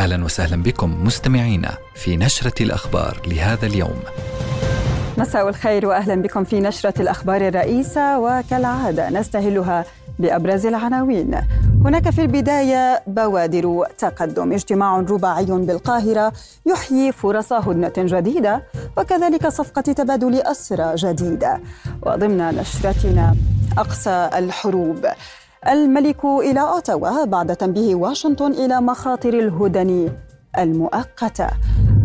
أهلا وسهلا بكم مستمعينا في نشرة الأخبار لهذا اليوم. مساء الخير واهلا بكم في نشرة الأخبار الرئيسة وكالعادة نستهلها بأبرز العناوين. هناك في البداية بوادر تقدم، اجتماع رباعي بالقاهرة يحيي فرص هدنة جديدة وكذلك صفقة تبادل اسرى جديدة. وضمن نشرتنا أقصى الحروب الملك إلى أوتاوا بعد تنبيه واشنطن إلى مخاطر الهدن المؤقتة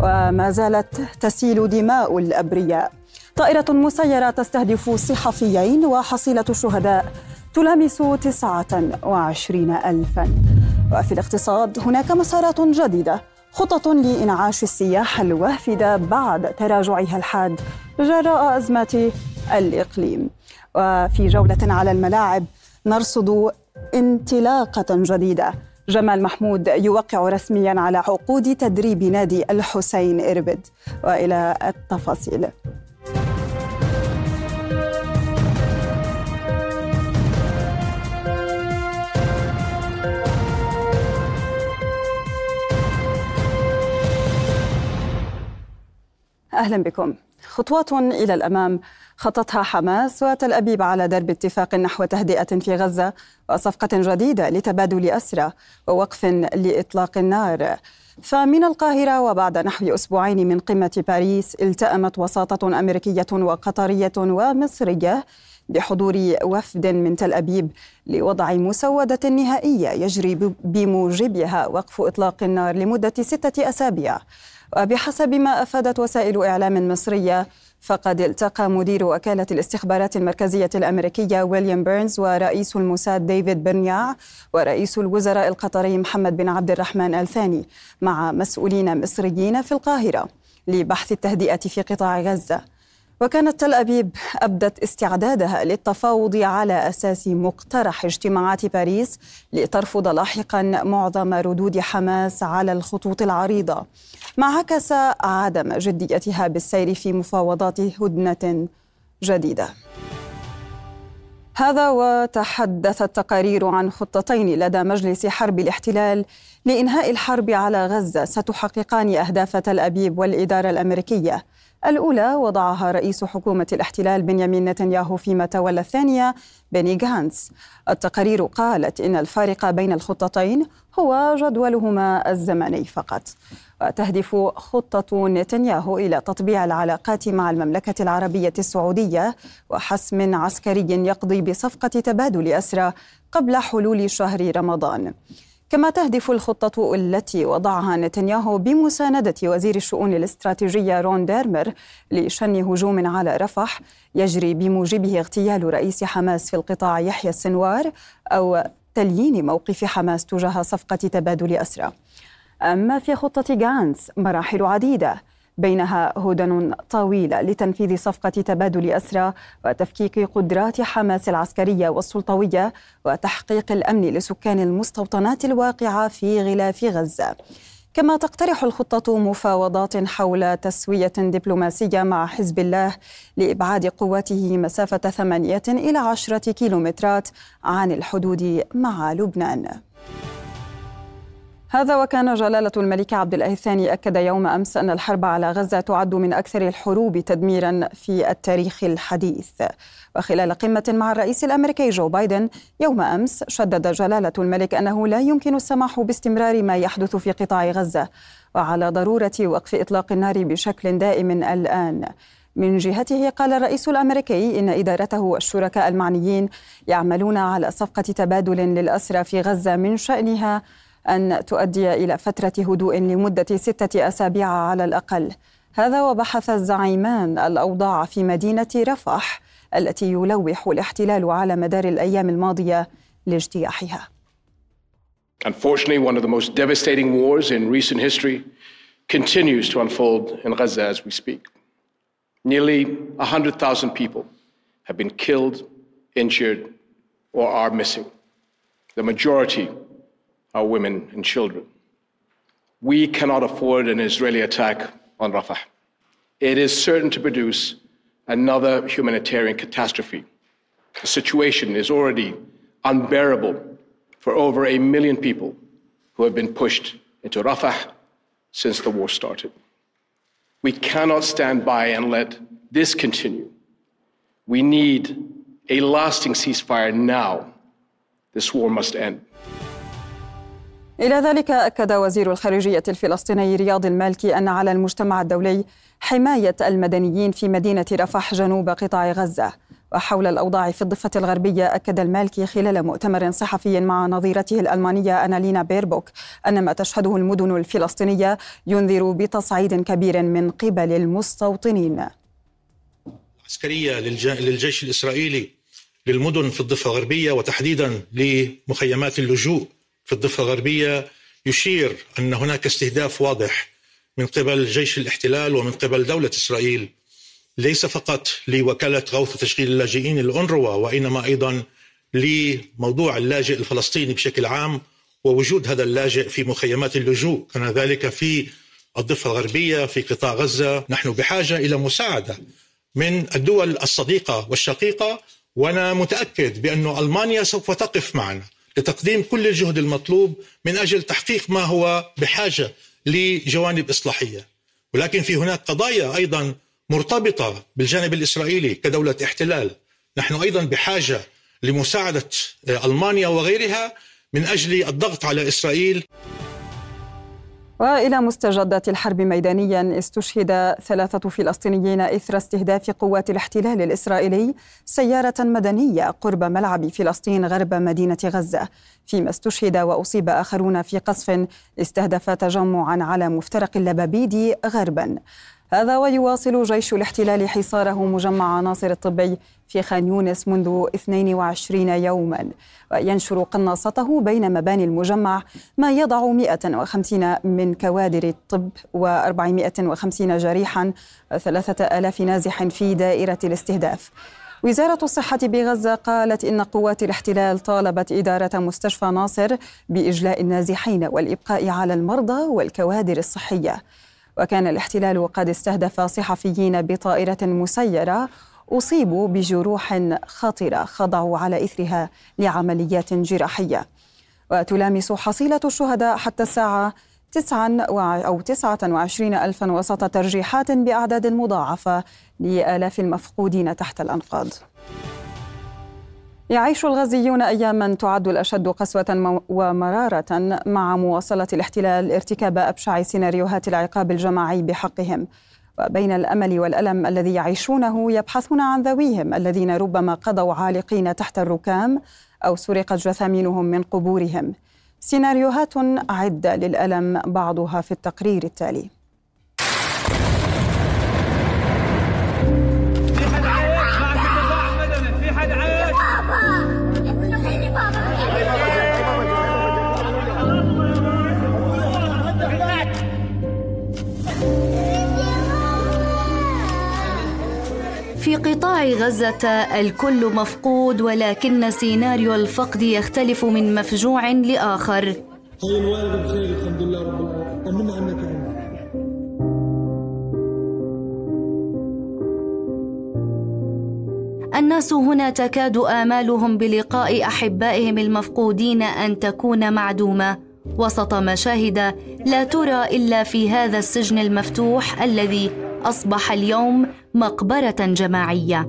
وما زالت تسيل دماء الأبرياء. طائرة مسيرة تستهدف صحفيين وحصيلة الشهداء تلامس تسعة وعشرين ألفا. وفي الاقتصاد هناك مسارات جديدة خطط لإنعاش السياحة الوافدة بعد تراجعها الحاد جراء أزمات الإقليم. وفي جولة على الملاعب نرصد انطلاقة جديدة. جمال محمود يوقع رسميا على عقود تدريب نادي الحسين إربد. وإلى التفاصيل. أهلا بكم. خطوات إلى الأمام. خطتها حماس وتل أبيب على درب اتفاق نحو تهدئة في غزة وصفقة جديدة لتبادل اسرى ووقف لإطلاق النار. فمن القاهرة وبعد نحو أسبوعين من قمة باريس التأمت وساطة أمريكية وقطرية ومصرية بحضور وفد من تل أبيب لوضع مسودة نهائية يجري بموجبها وقف إطلاق النار لمدة ستة أسابيع. وبحسب ما أفادت وسائل إعلام مصرية فقد التقى مدير وكالة الاستخبارات المركزية الأمريكية ويليام بيرنز ورئيس الموساد ديفيد برنياع ورئيس الوزراء القطري محمد بن عبد الرحمن الثاني مع مسؤولين مصريين في القاهرة لبحث التهدئة في قطاع غزة. وكانت تل أبيب أبدت استعدادها للتفاوض على أساس مقترح اجتماعات باريس لترفض لاحقا معظم ردود حماس على الخطوط العريضة. ما عكس عدم جديتها بالسير في مفاوضات هدنة جديدة. هذا وتحدثت التقارير عن خطتين لدى مجلس حرب الاحتلال لإنهاء الحرب على غزة. ستحققان أهداف تل أبيب والإدارة الأمريكية. الأولى وضعها رئيس حكومة الاحتلال بنيامين نتنياهو فيما تولى الثانية بني جانس التقارير قالت إن الفارق بين الخطتين هو جدولهما الزمني فقط. وتهدف خطة نتنياهو إلى تطبيع العلاقات مع المملكة العربية السعودية وحسم عسكري يقضي بصفقة تبادل أسرى قبل حلول شهر رمضان. كما تهدف الخطة التي وضعها نتنياهو بمساندة وزير الشؤون الاستراتيجية رون ديرمر لشن هجوم على رفح يجري بموجبه اغتيال رئيس حماس في القطاع يحيى السنوار أو تليين موقف حماس تجاه صفقة تبادل أسرى. أما في خطة غانس مراحل عديدة. بينها هدن طويلة لتنفيذ صفقة تبادل أسرى وتفكيك قدرات حماس العسكرية والسلطوية وتحقيق الأمن لسكان المستوطنات الواقعة في غلاف غزة. كما تقترح الخطة مفاوضات حول تسوية دبلوماسية مع حزب الله لإبعاد قواته مسافة ثمانية إلى عشرة كيلومترات عن الحدود مع لبنان. هذا وكان جلالة الملك عبد الله الثاني أكد يوم أمس أن الحرب على غزة تعد من أكثر الحروب تدميرا في التاريخ الحديث. وخلال قمة مع الرئيس الأمريكي جو بايدن يوم أمس شدد جلالة الملك أنه لا يمكن السماح باستمرار ما يحدث في قطاع غزة وعلى ضرورة وقف إطلاق النار بشكل دائم الآن. من جهته قال الرئيس الأمريكي إن إدارته والشركاء المعنيين يعملون على صفقة تبادل للأسرى في غزة من شأنها أن تؤدي إلى فترة هدوء لمدة ستة أسابيع على الأقل هذا وبحث الزعيمان الأوضاع في مدينة رفح التي يلوح الاحتلال على مدار الأيام الماضية لاجتياحها Unfortunately, one of the most devastating wars in recent history continues to unfold in Gaza as we speak. Nearly 100,000 people have been killed, injured, or are missing. The majority our women and children. We cannot afford an Israeli attack on Rafah. It is certain to produce another humanitarian catastrophe. The situation is already unbearable for over a million people who have been pushed into Rafah since the war started. We cannot stand by and let this continue. We need a lasting ceasefire now. This war must end. إلى ذلك أكد وزير الخارجية الفلسطيني رياض المالكي أن على المجتمع الدولي حماية المدنيين في مدينة رفح جنوب قطاع غزة. وحول الأوضاع في الضفة الغربية أكد المالكي خلال مؤتمر صحفي مع نظيرته الألمانية أنالينا بيربوك أن ما تشهده المدن الفلسطينية ينذر بتصعيد كبير من قبل المستوطنين. عسكرية للجيش الإسرائيلي للمدن في الضفة الغربية وتحديدا لمخيمات اللجوء. في الضفة الغربية يشير أن هناك استهداف واضح من قبل جيش الاحتلال ومن قبل دولة إسرائيل. ليس فقط لوكالة غوث وتشغيل اللاجئين الأونروا وإنما أيضا لموضوع اللاجئ الفلسطيني بشكل عام ووجود هذا اللاجئ في مخيمات اللجوء. كان ذلك في الضفة الغربية في قطاع غزة. نحن بحاجة إلى مساعدة من الدول الصديقة والشقيقة وأنا متأكد بأن ألمانيا سوف تقف معنا. لتقديم كل الجهد المطلوب من أجل تحقيق ما هو بحاجة لجوانب إصلاحية. ولكن في هناك قضايا أيضا مرتبطة بالجانب الإسرائيلي كدولة احتلال. نحن أيضا بحاجة لمساعدة ألمانيا وغيرها من أجل الضغط على إسرائيل. وإلى مستجدات الحرب ميدانيا استشهد ثلاثة فلسطينيين إثر استهداف قوات الاحتلال الإسرائيلي سيارة مدنية قرب ملعب فلسطين غرب مدينة غزة. فيما استشهد وأصيب آخرون في قصف استهدف تجمعا على مفترق اللبابيدي غربا. هذا ويواصل جيش الاحتلال حصاره مجمع ناصر الطبي في خان يونس منذ 22 يوما. وينشر قناصته بين مباني المجمع ما يضع 150 من كوادر الطب و450 جريحا و3000 نازح في دائرة الاستهداف. وزارة الصحة بغزة قالت إن قوات الاحتلال طالبت إدارة مستشفى ناصر بإجلاء النازحين والإبقاء على المرضى والكوادر الصحية. وكان الاحتلال قد استهدف صحفيين بطائرة مسيرة أصيبوا بجروح خطرة خضعوا على إثرها لعمليات جراحية. وتلامس حصيلة الشهداء حتى الساعة تسعا أو تسعة وعشرين ألفا وسط ترجيحات بأعداد مضاعفة لآلاف المفقودين تحت الأنقاض. يعيش الغزيون أياما تعد الأشد قسوة ومرارة مع مواصلة الاحتلال ارتكاب أبشع سيناريوهات العقاب الجماعي بحقهم. وبين الأمل والألم الذي يعيشونه يبحثون عن ذويهم الذين ربما قضوا عالقين تحت الركام أو سرقت جثامينهم من قبورهم. سيناريوهات عدة للألم بعضها في التقرير التالي. في قطاع غزة الكل مفقود ولكن سيناريو الفقد يختلف من مفجوع لآخر. الوالد بخير الحمد لله رب العالمين. طمنا عنك يا الناس هنا تكاد آمالهم بلقاء أحبائهم المفقودين أن تكون معدومة. وسط مشاهد لا ترى إلا في هذا السجن المفتوح الذي أصبح اليوم مقبرة جماعية.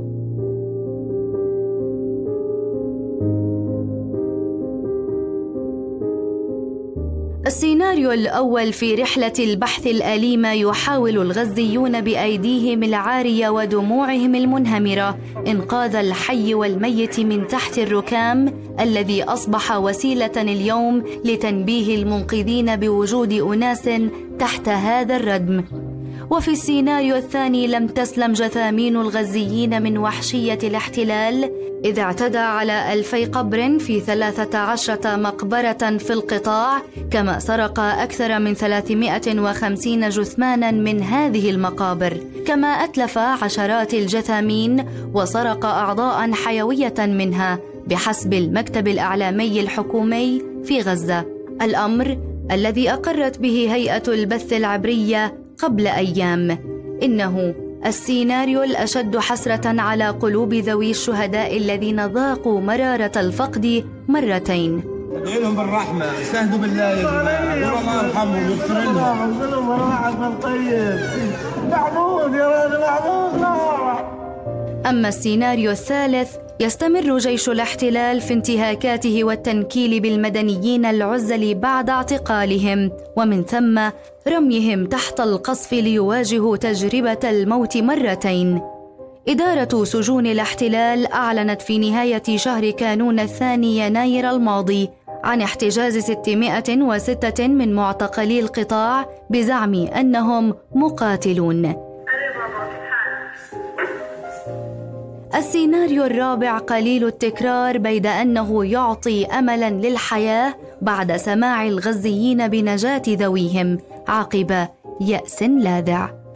السيناريو الأول في رحلة البحث الأليمة يحاول الغزيون بأيديهم العارية ودموعهم المنهمرة. إنقاذ الحي والميت من تحت الركام الذي أصبح وسيلة اليوم لتنبيه المنقذين بوجود أناس تحت هذا الردم. وفي السيناريو الثاني لم تسلم جثامين الغزيين من وحشية الاحتلال إذ اعتدى على ألفي قبر في ثلاثة عشرة مقبرة في القطاع كما سرق أكثر من 350 جثمانا من هذه المقابر. كما أتلف عشرات الجثامين وسرق أعضاء حيوية منها بحسب المكتب الإعلامي الحكومي في غزة. الأمر الذي أقرت به هيئة البث العبرية قبل أيام. إنه السيناريو الأشد حسرة على قلوب ذوي الشهداء الذين ذاقوا مرارة الفقد مرتين. ادعي لهم بالرحمة. استهدوا بالله يا جماعة. الله يرحمهم ويغفر لهم. طيب محمود يا راجل محمود أما السيناريو الثالث يستمر جيش الاحتلال في انتهاكاته والتنكيل بالمدنيين العزل بعد اعتقالهم ومن ثم رميهم تحت القصف ليواجهوا تجربة الموت مرتين. إدارة سجون الاحتلال أعلنت في نهاية شهر كانون الثاني يناير الماضي عن احتجاز 606 من معتقلي القطاع بزعم أنهم مقاتلون. السيناريو الرابع قليل التكرار بيد أنه يعطي املا للحياة بعد سماع الغزيين بنجاة ذويهم عقب يأس لاذع.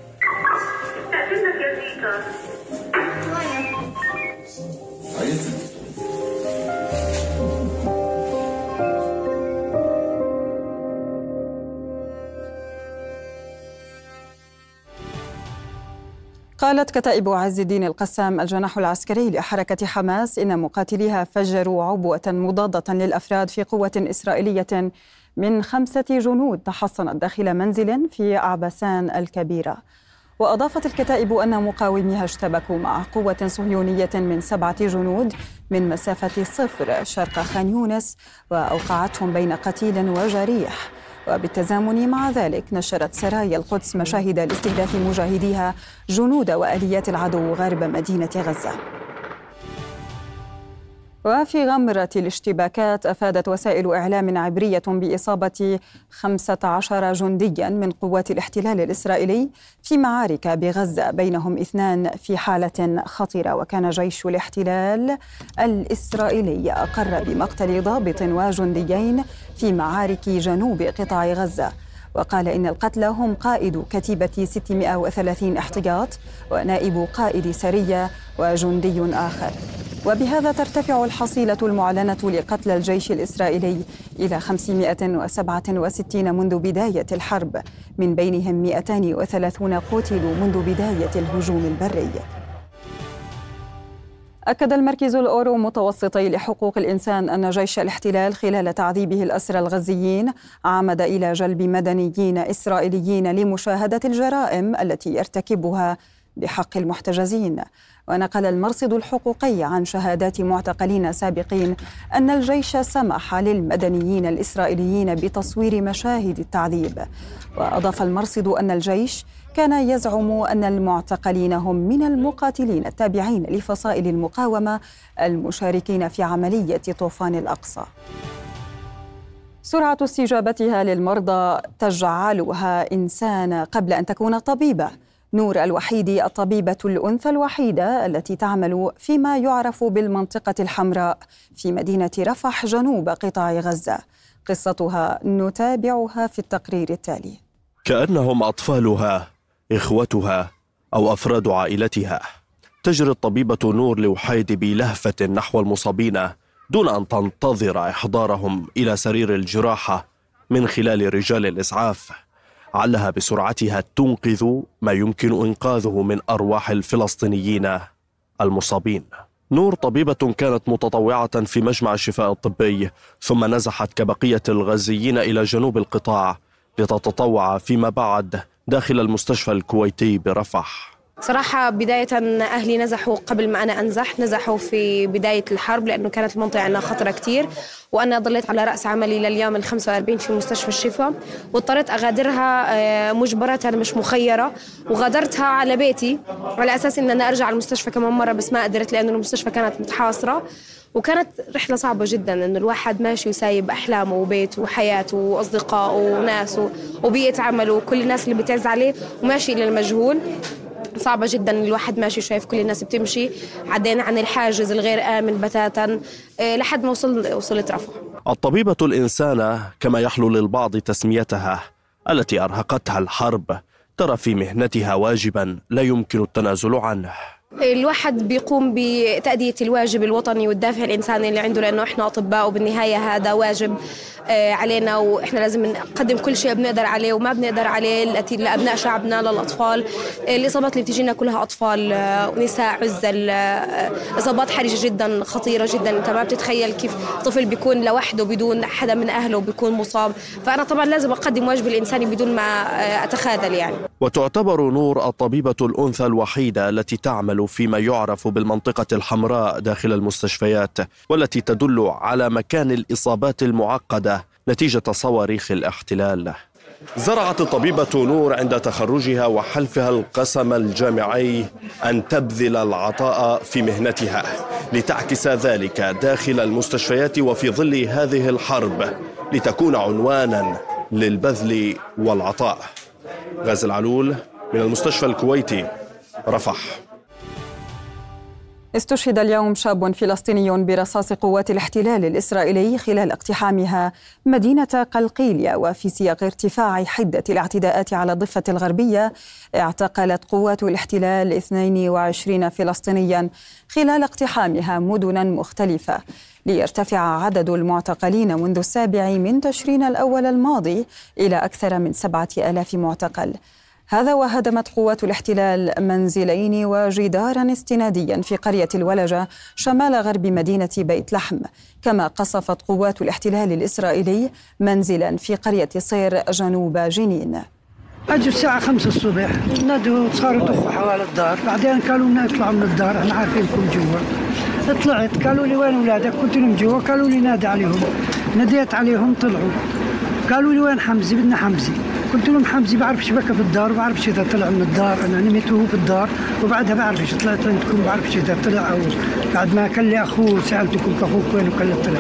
قالت كتائب عز الدين القسام الجناح العسكري لحركة حماس إن مقاتليها فجروا عبوة مضادة للأفراد في قوة إسرائيلية من خمسة جنود تحصنت داخل منزل في أعبسان الكبيرة. وأضافت الكتائب أن مقاوميها اشتبكوا مع قوة صهيونية من سبعة جنود من مسافة صفر شرق خان يونس وأوقعتهم بين قتيل وجريح. وبالتزامن مع ذلك نشرت سرايا القدس مشاهد لاستهداف مجاهديها جنود وآليات العدو غرب مدينة غزة. وفي غمرة الاشتباكات أفادت وسائل إعلام عبرية بإصابة 15 جنديا من قوات الاحتلال الإسرائيلي في معارك بغزة بينهم اثنان في حالة خطرة وكان جيش الاحتلال الإسرائيلي أقر بمقتل ضابط وجنديين في معارك جنوب قطاع غزة. وقال إن القتلى هم قائد كتيبة 630 احتياط ونائب قائد سرية وجندي آخر. وبهذا ترتفع الحصيلة المعلنة لقتلى الجيش الإسرائيلي إلى 567 منذ بداية الحرب من بينهم 230 قتلوا منذ بداية الهجوم البري. أكد المركز الأورو متوسطي لحقوق الإنسان أن جيش الاحتلال خلال تعذيبه الأسرى الغزيين عمد إلى جلب مدنيين إسرائيليين لمشاهدة الجرائم التي يرتكبها بحق المحتجزين. ونقل المرصد الحقوقي عن شهادات معتقلين سابقين أن الجيش سمح للمدنيين الإسرائيليين بتصوير مشاهد التعذيب. وأضاف المرصد أن الجيش كان يزعم أن المعتقلين هم من المقاتلين التابعين لفصائل المقاومة المشاركين في عملية طوفان الأقصى. سرعة استجابتها للمرضى تجعلها إنسانة قبل أن تكون طبيبة. نور الوحيدي الطبيبة الأنثى الوحيدة التي تعمل فيما يعرف بالمنطقة الحمراء في مدينة رفح جنوب قطاع غزة. قصتها نتابعها في التقرير التالي. كأنهم أطفالها. إخوتها أو أفراد عائلتها. تجري الطبيبة نور لوحيد بلهفة نحو المصابين دون أن تنتظر إحضارهم إلى سرير الجراحة من خلال رجال الإسعاف. علها بسرعتها تنقذ ما يمكن إنقاذه من أرواح الفلسطينيين المصابين. نور طبيبة كانت متطوعة في مجمع الشفاء الطبي ثم نزحت كبقية الغزيين إلى جنوب القطاع لتتطوع فيما بعد داخل المستشفى الكويتي برفح. صراحة بداية أهلي نزحوا قبل ما أنا أنزح نزحوا في بداية الحرب لأنه كانت المنطقة عندنا خطرة كتير. وأنا ضليت على رأس عملي لليوم ال 45 في مستشفى الشفاء واضطريت أغادرها آه، مجبرة مش مخيرة. وغادرتها على بيتي على أساس إن أنا أرجع المستشفى كمان مرة بس ما قدرت لأنه المستشفى كانت متحاصرة. وكانت رحلة صعبة جدا إنه الواحد ماشي وسايب أحلامه وبيته وحياته وأصدقائه وناسه وبيئة عمله وكل الناس اللي بتعز عليه وماشي إلى المجهول. صعبة جدا الواحد ماشي شايف كل الناس بتمشي. عدينا عن الحاجز الغير آمن بتاتا آه، لحد ما وصل وصلت رفح الطبيبة الإنسانة كما يحلو للبعض تسميتها التي أرهقتها الحرب ترى في مهنتها واجبا لا يمكن التنازل عنه. الواحد بيقوم بتأدية الواجب الوطني والدافع الإنساني اللي عنده لأنه إحنا أطباء وبالنهاية هذا واجب آه، علينا وإحنا لازم نقدم كل شيء بنقدر عليه وما بنقدر عليه لأبناء شعبنا للأطفال. الإصابات اللي بتجينا كلها أطفال آه، ونساء عزل آه، إصابات حرجة جدا خطيرة جدا. أنت ما بتتخيل كيف طفل بيكون لوحده بدون حدا من أهله بيكون مصاب. فأنا طبعا لازم أقدم واجبي الإنساني بدون ما أتخاذل يعني. وتعتبر نور الطبيبة الأنثى الوحيدة التي تعمل فيما يعرف بالمنطقة الحمراء داخل المستشفيات والتي تدل على مكان الإصابات المعقدة نتيجة صواريخ الاحتلال. زرعت الطبيبة نور عند تخرجها وحلفها القسم الجامعي أن تبذل العطاء في مهنتها لتعكس ذلك داخل المستشفيات وفي ظل هذه الحرب لتكون عنوانا للبذل والعطاء. غازي العلول من المستشفى الكويتي رفح. استشهد اليوم شاب فلسطيني برصاص قوات الاحتلال الإسرائيلي خلال اقتحامها مدينة قلقيلية وفي سياق ارتفاع حدة الاعتداءات على الضفة الغربية اعتقلت قوات الاحتلال 22 فلسطينيا خلال اقتحامها مدنا مختلفة. ليرتفع عدد المعتقلين منذ السابع من تشرين الأول الماضي إلى أكثر من سبعة آلاف معتقل. هذا وهدمت قوات الاحتلال منزلين وجدارا استناديا في قرية الولجة شمال غرب مدينة بيت لحم كما قصفت قوات الاحتلال الإسرائيلي منزلا في قرية صير جنوب جنين. اجوا الساعة خمسة الصبح نادوا صاروا يطخوا حوالي الدار. بعدين قالوا لنا اطلعوا من الدار إحنا عارفينكم جوا. طلعت قالوا لي وين اولادك قلت لهم جوا قالوا لي نادي عليهم. ناديت عليهم طلعوا. قالوا لي وين حمزي بدنا حمزي قلت لهم حمزي بعرفش بكى في الدار بعرفش إذا طلع من الدار. أنا نمت وهو في الدار وبعدها بعرفش طلعت عندكم بعرفش إذا طلع أو بعد ما كان لي أخوه سألتكم أخوك وين وكان طلع.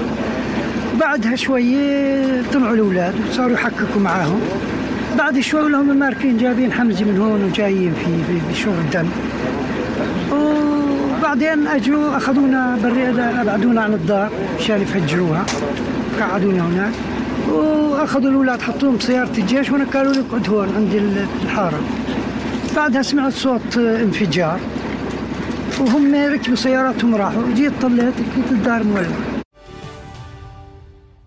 بعدها شوي طلعوا الأولاد وصاروا يحققوا معاهم. بعد شوي لهم ماركين جايبين حمزي من هون وجايين في بشغل دم وبعدين أجوا أخذونا بريده ابعدونا عن الدار مشان يفجروها. قعدونا هناك. وأخذوا الأولاد حطوهم بسيارة الجيش وأنا قالوا لي اقعد هون عند الحارة. بعدها سمعت صوت انفجار وهم ركبوا سياراتهم راحوا. جيت طلعت لقيت الدار مولعه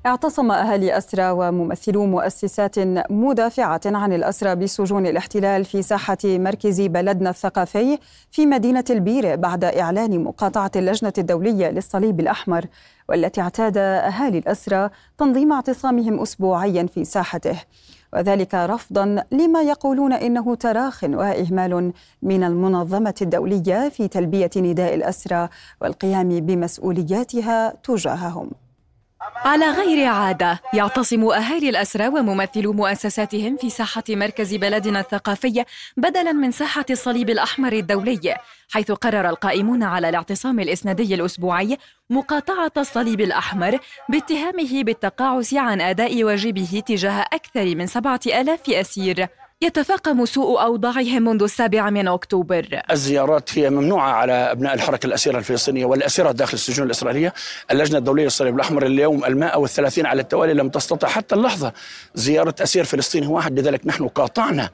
اعتصم أهالي أسرى وممثلو مؤسسات مدافعة عن الأسرى بسجون الاحتلال في ساحة مركز بلدنا الثقافي في مدينة البيرة بعد إعلان مقاطعة اللجنة الدولية للصليب الأحمر والتي اعتاد أهالي الأسرى تنظيم اعتصامهم أسبوعيا في ساحته. وذلك رفضا لما يقولون إنه تراخ وإهمال من المنظمة الدولية في تلبية نداء الأسرى والقيام بمسؤولياتها تجاههم. على غير عادة يعتصم أهالي الأسرى وممثلو مؤسساتهم في ساحة مركز بلدنا الثقافي بدلا من ساحة الصليب الأحمر الدولي حيث قرر القائمون على الاعتصام الإسنادي الأسبوعي مقاطعة الصليب الأحمر باتهامه بالتقاعس عن أداء واجبه تجاه أكثر من سبعة آلاف أسير. يتفاقم سوء أوضاعهم منذ السابع من أكتوبر. الزيارات هي ممنوعة على أبناء الحركة الأسيرة الفلسطينية والأسيرة داخل السجون الإسرائيلية. اللجنة الدولية للصليب الأحمر اليوم المائة والثلاثين على التوالي لم تستطع حتى اللحظة زيارة أسير فلسطيني واحد. لذلك نحن قاطعنا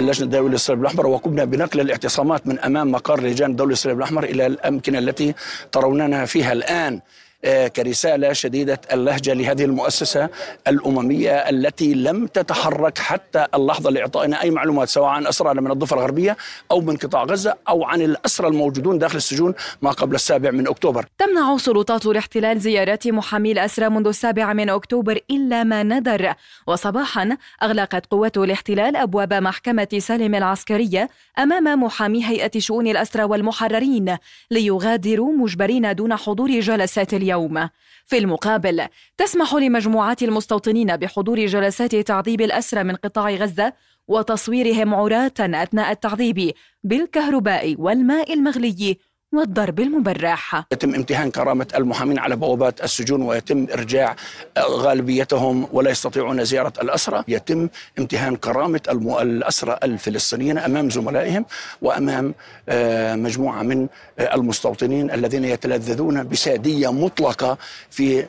اللجنة الدولية للصليب الأحمر وقمنا بنقل الاعتصامات من أمام مقر لجان الدولية للصليب الأحمر إلى الأمكنة التي تروننا فيها الآن. آه، كرسالة شديدة اللهجة لهذه المؤسسة الأممية التي لم تتحرك حتى اللحظة لإعطائنا أي معلومات سواء عن اسرانا من الضفة الغربية أو من قطاع غزة أو عن الأسرى الموجودون داخل السجون ما قبل السابع من أكتوبر. تمنع سلطات الاحتلال زيارات محامي الأسرى منذ السابع من أكتوبر إلا ما ندر وصباحا أغلقت قوات الاحتلال أبواب محكمة سالم العسكرية أمام محامي هيئة شؤون الأسرى والمحررين ليغادروا مجبرين دون حضور جلسات اليوم. اليوم. في المقابل تسمح لمجموعات المستوطنين بحضور جلسات تعذيب الأسرى من قطاع غزة وتصويرهم عراة أثناء التعذيب بالكهرباء والماء المغلي. والضرب المبرح. يتم امتهان كرامة المحامين على بوابات السجون ويتم إرجاع غالبيتهم ولا يستطيعون زيارة الأسرى يتم امتهان كرامة الأسرى الفلسطينيين أمام زملائهم وأمام آه، مجموعة من آه، المستوطنين الذين يتلذذون بسادية مطلقة في آه،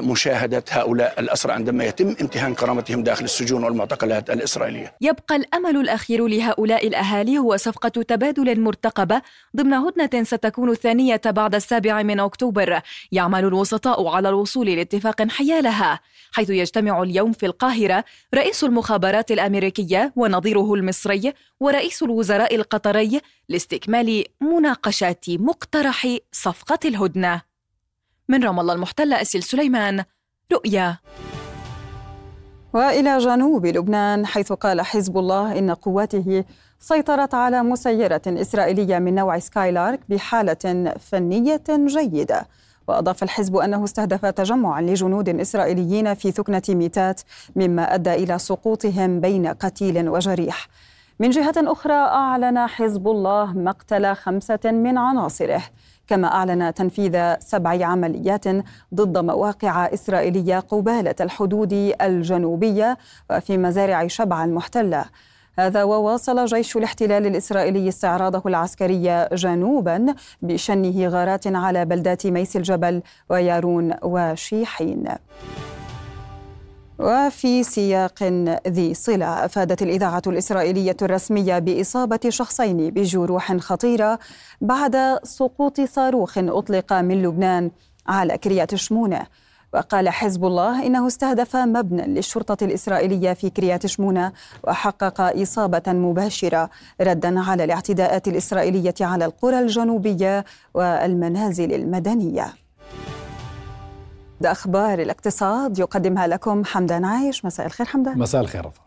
مشاهدة هؤلاء الأسرى عندما يتم امتهان كرامتهم داخل السجون والمعتقلات الإسرائيلية. يبقى الأمل الأخير لهؤلاء الأهالي هو صفقة تبادل مرتقبة ضمن هدنة ستكون الثانية بعد السابع من أكتوبر يعمل الوسطاء على الوصول لاتفاق حيالها حيث يجتمع اليوم في القاهرة رئيس المخابرات الأمريكية ونظيره المصري ورئيس الوزراء القطري لاستكمال مناقشات مقترح صفقة الهدنة. من رام الله المحتلة أسيل سليمان رؤيا. وإلى جنوب لبنان حيث قال حزب الله إن قواته سيطرت على مسيرة إسرائيلية من نوع سكايلارك بحالة فنية جيدة. وأضاف الحزب أنه استهدف تجمعا لجنود إسرائيليين في ثكنة ميتات مما أدى إلى سقوطهم بين قتيل وجريح. من جهة أخرى أعلن حزب الله مقتل خمسة من عناصره. كما أعلن تنفيذ سبع عمليات ضد مواقع إسرائيلية قبالة الحدود الجنوبية وفي مزارع شبع المحتلة. هذا وواصل جيش الاحتلال الإسرائيلي استعراضه العسكري جنوبا بشنه غارات على بلدات ميس الجبل ويارون وشيحين. وفي سياق ذي صلة أفادت الإذاعة الإسرائيلية الرسمية بإصابة شخصين بجروح خطيرة بعد سقوط صاروخ أطلق من لبنان على كريات شمونة. وقال حزب الله إنه استهدف مبنى للشرطة الإسرائيلية في كريات شمونة وحقق إصابة مباشرة ردا على الاعتداءات الإسرائيلية على القرى الجنوبية والمنازل المدنية. ده أخبار الاقتصاد يقدمها لكم حمدان عايش. مساء الخير حمدان. مساء الخير رفا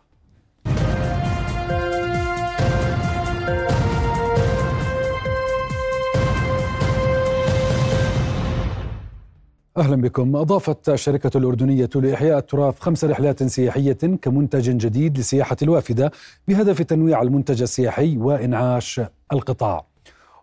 أهلا بكم. أضافت الشركة الأردنية لإحياء التراث خمس رحلات سياحية كمنتج جديد لسياحة الوافدة بهدف تنويع المنتج السياحي وإنعاش القطاع.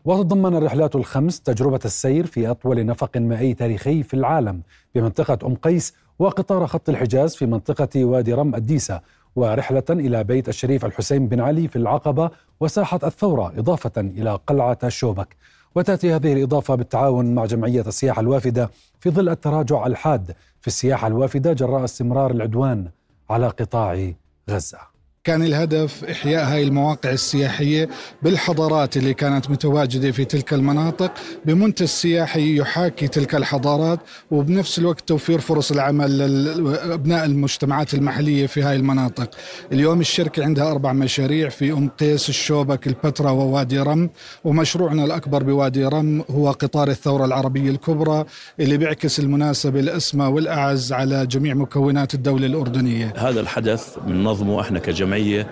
وتتضمن الرحلات الخمس تجربة السير في أطول نفق مائي تاريخي في العالم بمنطقة أم قيس وقطار خط الحجاز في منطقة وادي رم الديسة ورحلة إلى بيت الشريف الحسين بن علي في العقبة وساحة الثورة إضافة إلى قلعة الشوبك وتأتي هذه الإضافة بالتعاون مع جمعية السياحة الوافدة في ظل التراجع الحاد في السياحة الوافدة جراء استمرار العدوان على قطاع غزة. كان الهدف إحياء هاي المواقع السياحية بالحضارات اللي كانت متواجدة في تلك المناطق بمنتج سياحي يحاكي تلك الحضارات وبنفس الوقت توفير فرص العمل لأبناء المجتمعات المحلية في هاي المناطق. اليوم الشركة عندها أربع مشاريع في أم قيس الشوبك البتراء ووادي رم. ومشروعنا الأكبر بوادي رم هو قطار الثورة العربية الكبرى اللي بيعكس المناسبة الأسمى والأعز على جميع مكونات الدولة الأردنية. هذا الحدث من نظمه إحنا كجمعية الجمعية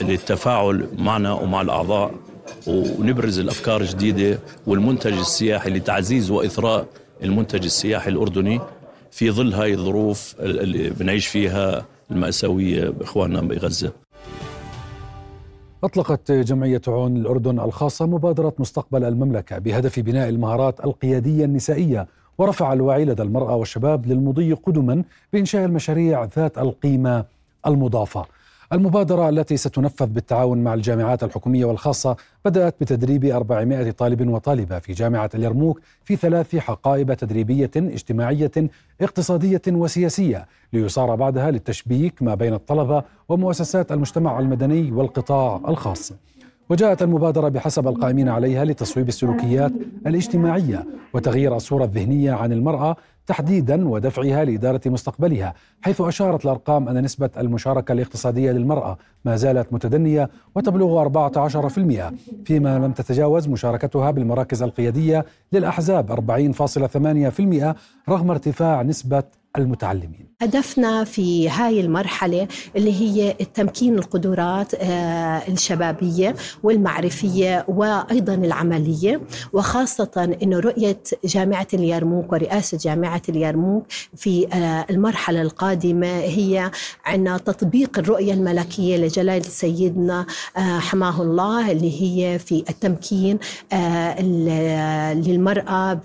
للتفاعل معنا ومع الأعضاء ونبرز الأفكار الجديدة والمنتج السياحي لتعزيز وإثراء المنتج السياحي الأردني في ظل هاي الظروف اللي بنعيش فيها المأساوية بإخواننا بغزة. أطلقت جمعية عون الأردن الخاصة مبادرة مستقبل المملكة بهدف بناء المهارات القيادية النسائية ورفع الوعي لدى المرأة والشباب للمضي قدما بإنشاء المشاريع ذات القيمة المضافة. المبادرة التي ستنفذ بالتعاون مع الجامعات الحكومية والخاصة بدأت بتدريب 400 طالب وطالبة في جامعة اليرموك في ثلاث حقائب تدريبية اجتماعية اقتصادية وسياسية ليصار بعدها للتشبيك ما بين الطلبة ومؤسسات المجتمع المدني والقطاع الخاص. وجاءت المبادرة بحسب القائمين عليها لتصويب السلوكيات الاجتماعية وتغيير الصورة الذهنية عن المرأة تحديدا ودفعها لإدارة مستقبلها حيث أشارت الأرقام أن نسبة المشاركة الاقتصادية للمرأة ما زالت متدنية وتبلغ 14% فيما لم تتجاوز مشاركتها بالمراكز القيادية للأحزاب 40.8% رغم ارتفاع نسبة المتعلمين. هدفنا في هاي المرحلة اللي هي التمكين القدرات آه، الشبابية والمعرفية وأيضا العملية وخاصة أنه رؤية جامعة اليرموك ورئاسة جامعة اليرموك في آه، المرحلة القادمة هي عن تطبيق الرؤية الملكية لجلال سيدنا آه، حماه الله اللي هي في التمكين للمرأة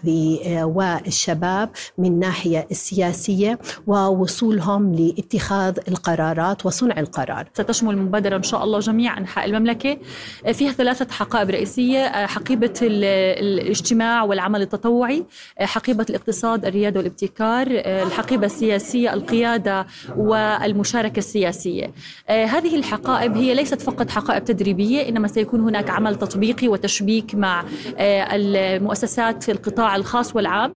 والشباب من ناحية السياسية الشعبية ووصولهم لاتخاذ القرارات وصنع القرار. ستشمل المبادرة إن شاء الله جميع أنحاء المملكة. فيها ثلاثة حقائب رئيسية حقيبة الاجتماع والعمل التطوعي حقيبة الاقتصاد الريادة والابتكار الحقيبة السياسية القيادة والمشاركة السياسية. هذه الحقائب هي ليست فقط حقائب تدريبية إنما سيكون هناك عمل تطبيقي وتشبيك مع المؤسسات في القطاع الخاص والعام.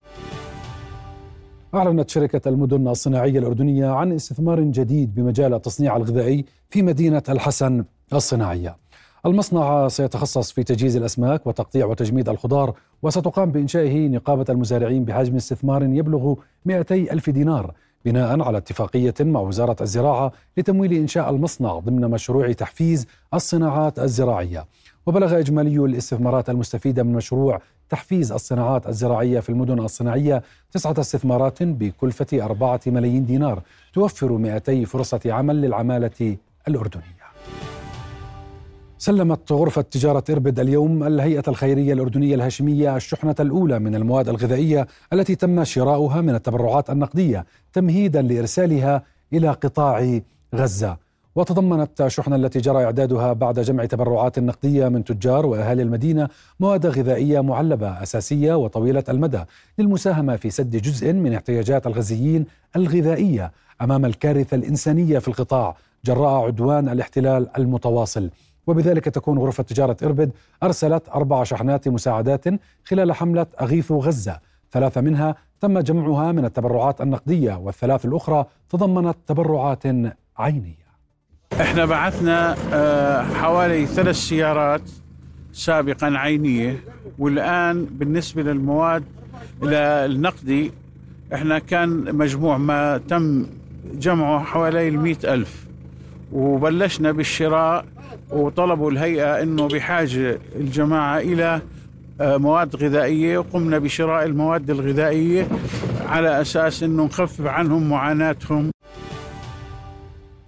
أعلنت شركة المدن الصناعية الأردنية عن استثمار جديد بمجال التصنيع الغذائي في مدينة الحسن الصناعية. المصنع سيتخصص في تجهيز الأسماك وتقطيع وتجميد الخضار وستقام بإنشائه نقابة المزارعين بحجم استثمار يبلغ 200 ألف دينار بناء على اتفاقية مع وزارة الزراعة لتمويل إنشاء المصنع ضمن مشروع تحفيز الصناعات الزراعية. وبلغ إجمالي الاستثمارات المستفيدة من مشروع تحفيز الصناعات الزراعية في المدن الصناعية تسعة استثمارات بكلفة أربعة ملايين دينار توفر 200 فرصة عمل للعمالة الأردنية. سلمت غرفة تجارة إربد اليوم الهيئة الخيرية الأردنية الهاشمية الشحنة الأولى من المواد الغذائية التي تم شراؤها من التبرعات النقدية تمهيدا لإرسالها إلى قطاع غزة. وتضمنت الشحنة التي جرى إعدادها بعد جمع تبرعات نقدية من تجار وأهالي المدينة مواد غذائية معلبة أساسية وطويلة المدى للمساهمة في سد جزء من احتياجات الغزيين الغذائية أمام الكارثة الإنسانية في القطاع جراء عدوان الاحتلال المتواصل. وبذلك تكون غرفة تجارة إربد أرسلت أربع شحنات مساعدات خلال حملة أغيث غزة. ثلاثة منها تم جمعها من التبرعات النقدية والثلاث الأخرى تضمنت تبرعات عينية. إحنا بعثنا آه، حوالي ثلاث سيارات سابقا عينية والآن بالنسبة للمواد النقدي إحنا كان مجموع ما تم جمعه حوالي المئة ألف. وبلشنا بالشراء وطلبوا الهيئة أنه بحاجة الجماعة إلى آه، مواد غذائية وقمنا بشراء المواد الغذائية على أساس أنه نخفف عنهم معاناتهم.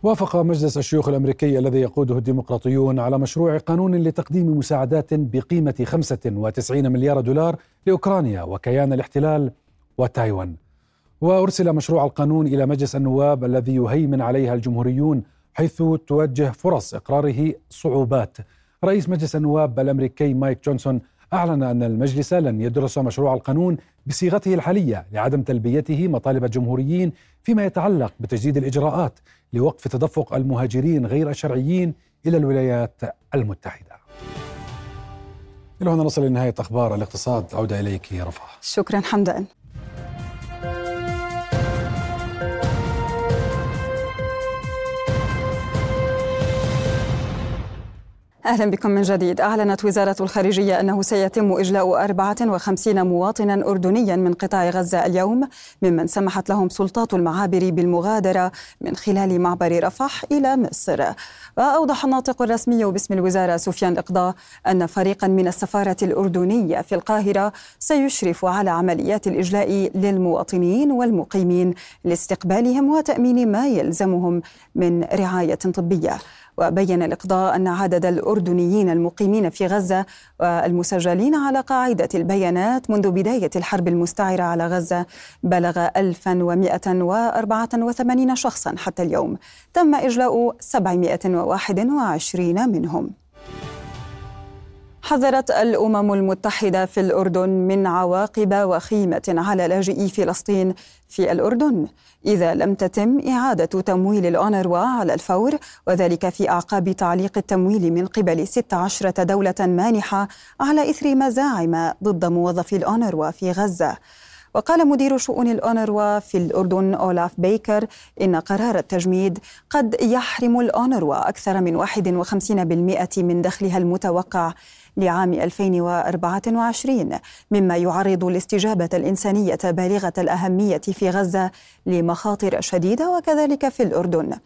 وافق مجلس الشيوخ الأمريكي الذي يقوده الديمقراطيون على مشروع قانون لتقديم مساعدات بقيمة 95 مليار دولار لأوكرانيا وكيان الاحتلال وتايوان. وأرسل مشروع القانون إلى مجلس النواب الذي يهيمن عليها الجمهوريون حيث توجه فرص إقراره صعوبات. رئيس مجلس النواب الأمريكي مايك جونسون أعلن أن المجلس لن يدرس مشروع القانون بصيغته الحالية لعدم تلبيته مطالب الجمهوريين فيما يتعلق بتجديد الإجراءات لوقف تدفق المهاجرين غير الشرعيين إلى الولايات المتحدة. إلى هنا نصل لنهاية أخبار الاقتصاد عودة إليك رفاه. شكرا حمدان. أهلا بكم من جديد. أعلنت وزارة الخارجية أنه سيتم إجلاء 54 مواطنا أردنيا من قطاع غزة اليوم ممن سمحت لهم سلطات المعابر بالمغادرة من خلال معبر رفح إلى مصر. وأوضح الناطق الرسمي باسم الوزارة سفيان إقضاء أن فريقا من السفارة الأردنية في القاهرة سيشرف على عمليات الإجلاء للمواطنين والمقيمين لاستقبالهم وتأمين ما يلزمهم من رعاية طبية. وبين الإقضاء أن عدد الأردنيين المقيمين في غزة والمسجلين على قاعدة البيانات منذ بداية الحرب المستعرة على غزة بلغ 1184 شخصا حتى اليوم. تم إجلاء 721 منهم. حذرت الأمم المتحدة في الأردن من عواقب وخيمة على لاجئي فلسطين في الأردن. إذا لم تتم إعادة تمويل الأونروا على الفور وذلك في أعقاب تعليق التمويل من قبل 16 دولة مانحة على إثر مزاعم ضد موظفي الأونروا في غزة. وقال مدير شؤون الأونروا في الأردن أولاف بيكر إن قرار التجميد قد يحرم الأونروا أكثر من 51% من دخلها المتوقع لعام 2024 مما يعرض الاستجابة الإنسانية بالغة الأهمية في غزة لمخاطر شديدة وكذلك في الأردن.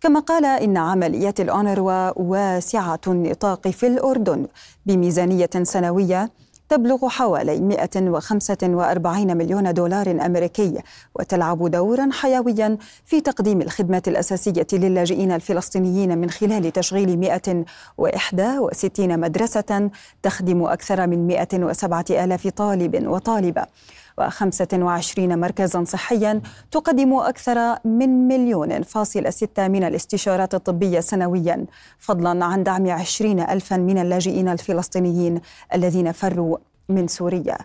كما قال إن عمليات الأونروا واسعة النطاق في الأردن بميزانية سنوية تبلغ حوالي 145 مليون دولار أمريكي وتلعب دورا حيويا في تقديم الخدمات الأساسية للاجئين الفلسطينيين من خلال تشغيل 161 مدرسة تخدم أكثر من 107 ألاف طالب وطالبة. و25 مركزا صحيا تقدم أكثر من مليون فاصل ستة من الاستشارات الطبية سنويا فضلا عن دعم عشرين ألفا من اللاجئين الفلسطينيين الذين فروا من سوريا.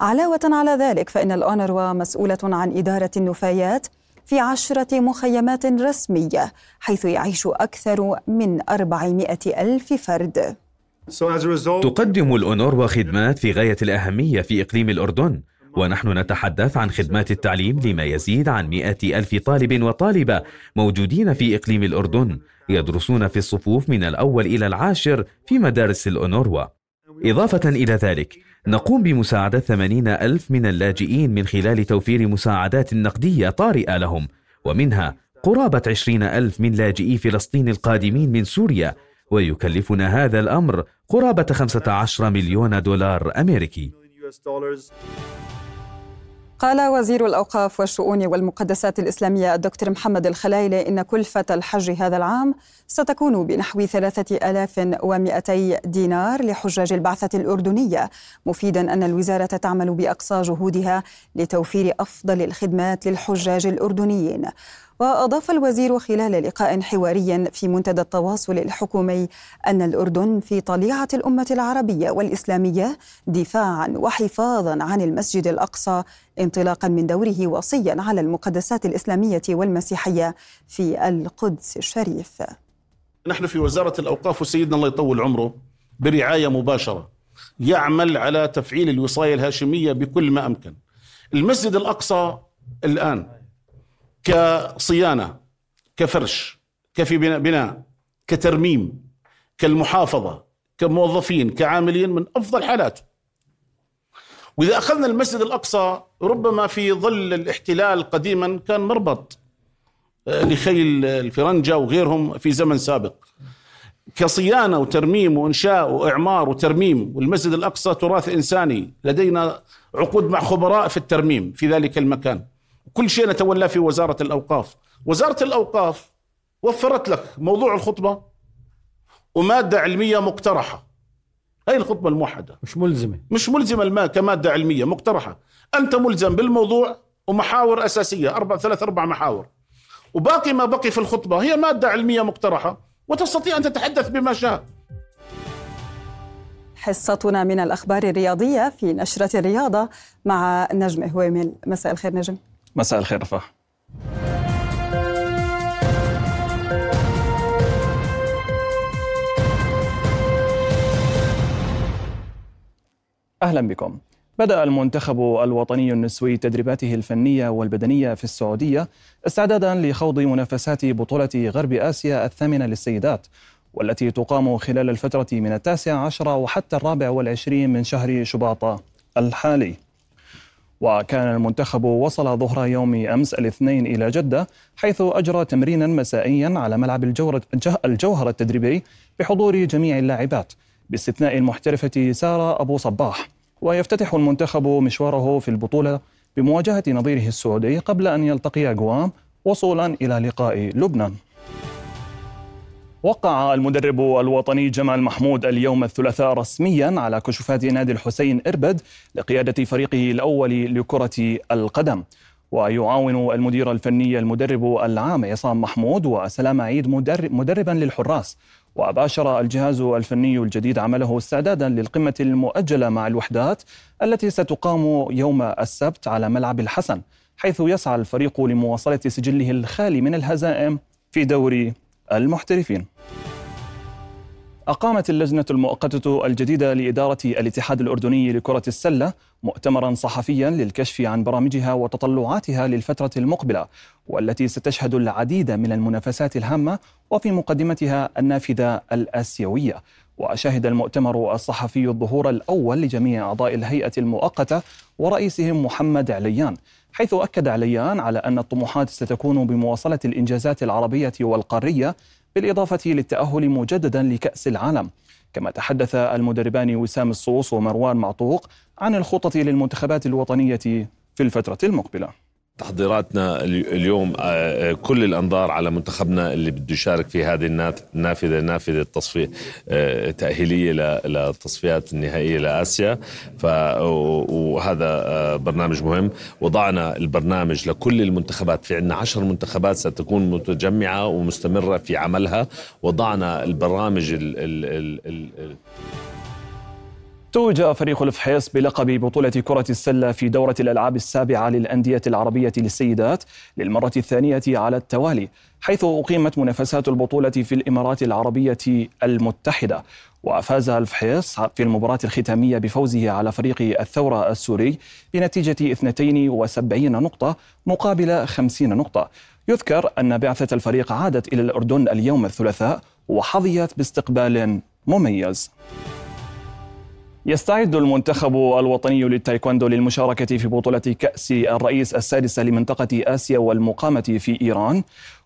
علاوة على ذلك فإن الأونروا مسؤولة عن إدارة النفايات في عشرة مخيمات رسمية حيث يعيش أكثر من 400 ألف فرد. تقدم الأونروا خدمات في غاية الأهمية في إقليم الأردن ونحن نتحدث عن خدمات التعليم لما يزيد عن مئة ألف طالب وطالبة موجودين في إقليم الأردن يدرسون في الصفوف من الأول إلى العاشر في مدارس الأونروا. إضافة إلى ذلك نقوم بمساعدة 80 ألف من اللاجئين من خلال توفير مساعدات نقدية طارئة لهم ومنها قرابة 20 ألف من لاجئي فلسطين القادمين من سوريا ويكلفنا هذا الأمر قرابة 15 مليون دولار أمريكي. قال وزير الأوقاف والشؤون والمقدسات الإسلامية الدكتور محمد الخلايلي إن كلفة الحج هذا العام ستكون بنحو ثلاثة آلاف ومئتي دينار لحجاج البعثة الأردنية مفيدا أن الوزارة تعمل بأقصى جهودها لتوفير أفضل الخدمات للحجاج الأردنيين. وأضاف الوزير خلال لقاء حواري في منتدى التواصل الحكومي أن الأردن في طليعة الأمة العربية والإسلامية دفاعا وحفاظا عن المسجد الأقصى انطلاقا من دوره وصيا على المقدسات الإسلامية والمسيحية في القدس الشريف. نحن في وزارة الأوقاف وسيدنا الله يطول عمره برعاية مباشرة يعمل على تفعيل الوصاية الهاشمية بكل ما أمكن. المسجد الأقصى الآن كصيانة كفرش كفي بناء, كترميم كالمحافظة كموظفين كعاملين من أفضل حالاته وإذا أخذنا المسجد الأقصى ربما في ظل الاحتلال قديما كان مربط آه، لخيل الفرنجة وغيرهم في زمن سابق. كصيانة وترميم وإنشاء وإعمار وترميم والمسجد الأقصى تراث إنساني لدينا عقود مع خبراء في الترميم في ذلك المكان. كل شيء نتولى في وزارة الأوقاف. وزارة الأوقاف وفرت لك موضوع الخطبة ومادة علمية مقترحة. هاي الخطبة الموحدة. مش ملزمة. مش ملزمة الماء كمادة علمية مقترحة. أنت ملزم بالموضوع ومحاور أساسية أربع ثلاث أربع محاور. وباقي ما بقي في الخطبة هي مادة علمية مقترحة وتستطيع أن تتحدث بما شاء. حصتنا من الأخبار الرياضية في نشرة الرياضة مع نجم هويمل مساء الخير نجم. مساء الخير رفاح أهلا بكم. بدأ المنتخب الوطني النسوي تدريباته الفنية والبدنية في السعودية استعدادا لخوض منافسات بطولة غرب آسيا الثامنة للسيدات والتي تقام خلال الفترة من التاسع عشر وحتى الرابع والعشرين من شهر شباط الحالي. وكان المنتخب وصل ظهر يوم أمس الاثنين إلى جدة حيث أجرى تمرينا مسائيا على ملعب الجوهر التدريبي بحضور جميع اللاعبات. باستثناء المحترفة سارة أبو صباح. ويفتتح المنتخب مشواره في البطولة بمواجهة نظيره السعودي قبل أن يلتقي أقوام وصولا إلى لقاء لبنان. وقع المدرب الوطني جمال محمود اليوم الثلاثاء رسميا على كشوفات نادي الحسين إربد لقيادة فريقه الأول لكرة القدم. ويعاون المدير الفني المدرب العام عصام محمود وسلام عيد مدرب مدربا للحراس. وباشر الجهاز الفني الجديد عمله استعدادا للقمة المؤجلة مع الوحدات التي ستقام يوم السبت على ملعب الحسن حيث يسعى الفريق لمواصلة سجله الخالي من الهزائم في دوري المحترفين. أقامت اللجنة المؤقتة الجديدة لإدارة الاتحاد الأردني لكرة السلة مؤتمرا صحفيا للكشف عن برامجها وتطلعاتها للفترة المقبلة والتي ستشهد العديد من المنافسات الهامة وفي مقدمتها النافذة الآسيوية. وشهد المؤتمر الصحفي الظهور الأول لجميع أعضاء الهيئة المؤقتة ورئيسهم محمد عليان حيث أكد عليان على أن الطموحات ستكون بمواصلة الإنجازات العربية والقارية بالإضافة للتأهل مجددا لكأس العالم. كما تحدث المدربان وسام الصوص ومروان معطوق عن الخطط للمنتخبات الوطنية في الفترة المقبلة. تحضيراتنا اليوم آه، آه، كل الأنظار على منتخبنا اللي بده يشارك في هذه النافذة نافذة تصفية آه، تأهيلية للتصفيات النهائية لآسيا. ف وهذا برنامج مهم. وضعنا البرنامج لكل المنتخبات. في عندنا عشر منتخبات ستكون متجمعة ومستمرة في عملها. وضعنا البرامج ال ال ال ال توج فريق الفحيص بلقب بطولة كرة السلة في دورة الألعاب السابعة للأندية العربية للسيدات للمرة الثانية على التوالي حيث أقيمت منافسات البطولة في الإمارات العربية المتحدة. وفاز الفحيص في المباراة الختامية بفوزه على فريق الثورة السوري بنتيجة 72 نقطة مقابل 50 نقطة. يذكر أن بعثة الفريق عادت إلى الأردن اليوم الثلاثاء وحظيت باستقبال مميز. يستعد المنتخب الوطني للتايكوندو للمشاركة في بطولة كأس الرئيس السادسة لمنطقة آسيا والمقامة في إيران.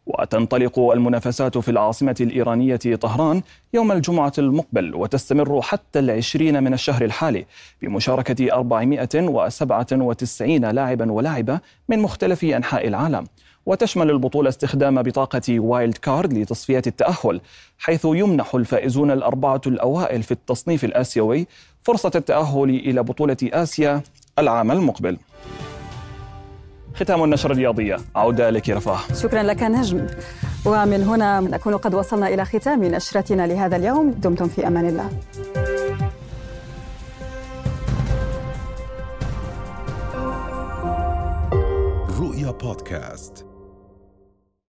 وتنطلق المنافسات في العاصمة الإيرانية طهران يوم الجمعة المقبل وتستمر حتى العشرين من الشهر الحالي بمشاركة 497 لاعبا ولاعبة من مختلف أنحاء العالم. وتشمل البطولة استخدام بطاقة wild card لتصفية التأهل حيث يمنح الفائزون الأربعة الأوائل في التصنيف الآسيوي فرصة التأهل إلى بطولة آسيا العام المقبل. ختام النشرة الرياضية عودة لك رفاه. شكرا لك نجم. ومن هنا نكون قد وصلنا إلى ختام نشرتنا لهذا اليوم. دمتم في أمان الله. رؤيا بودكاست.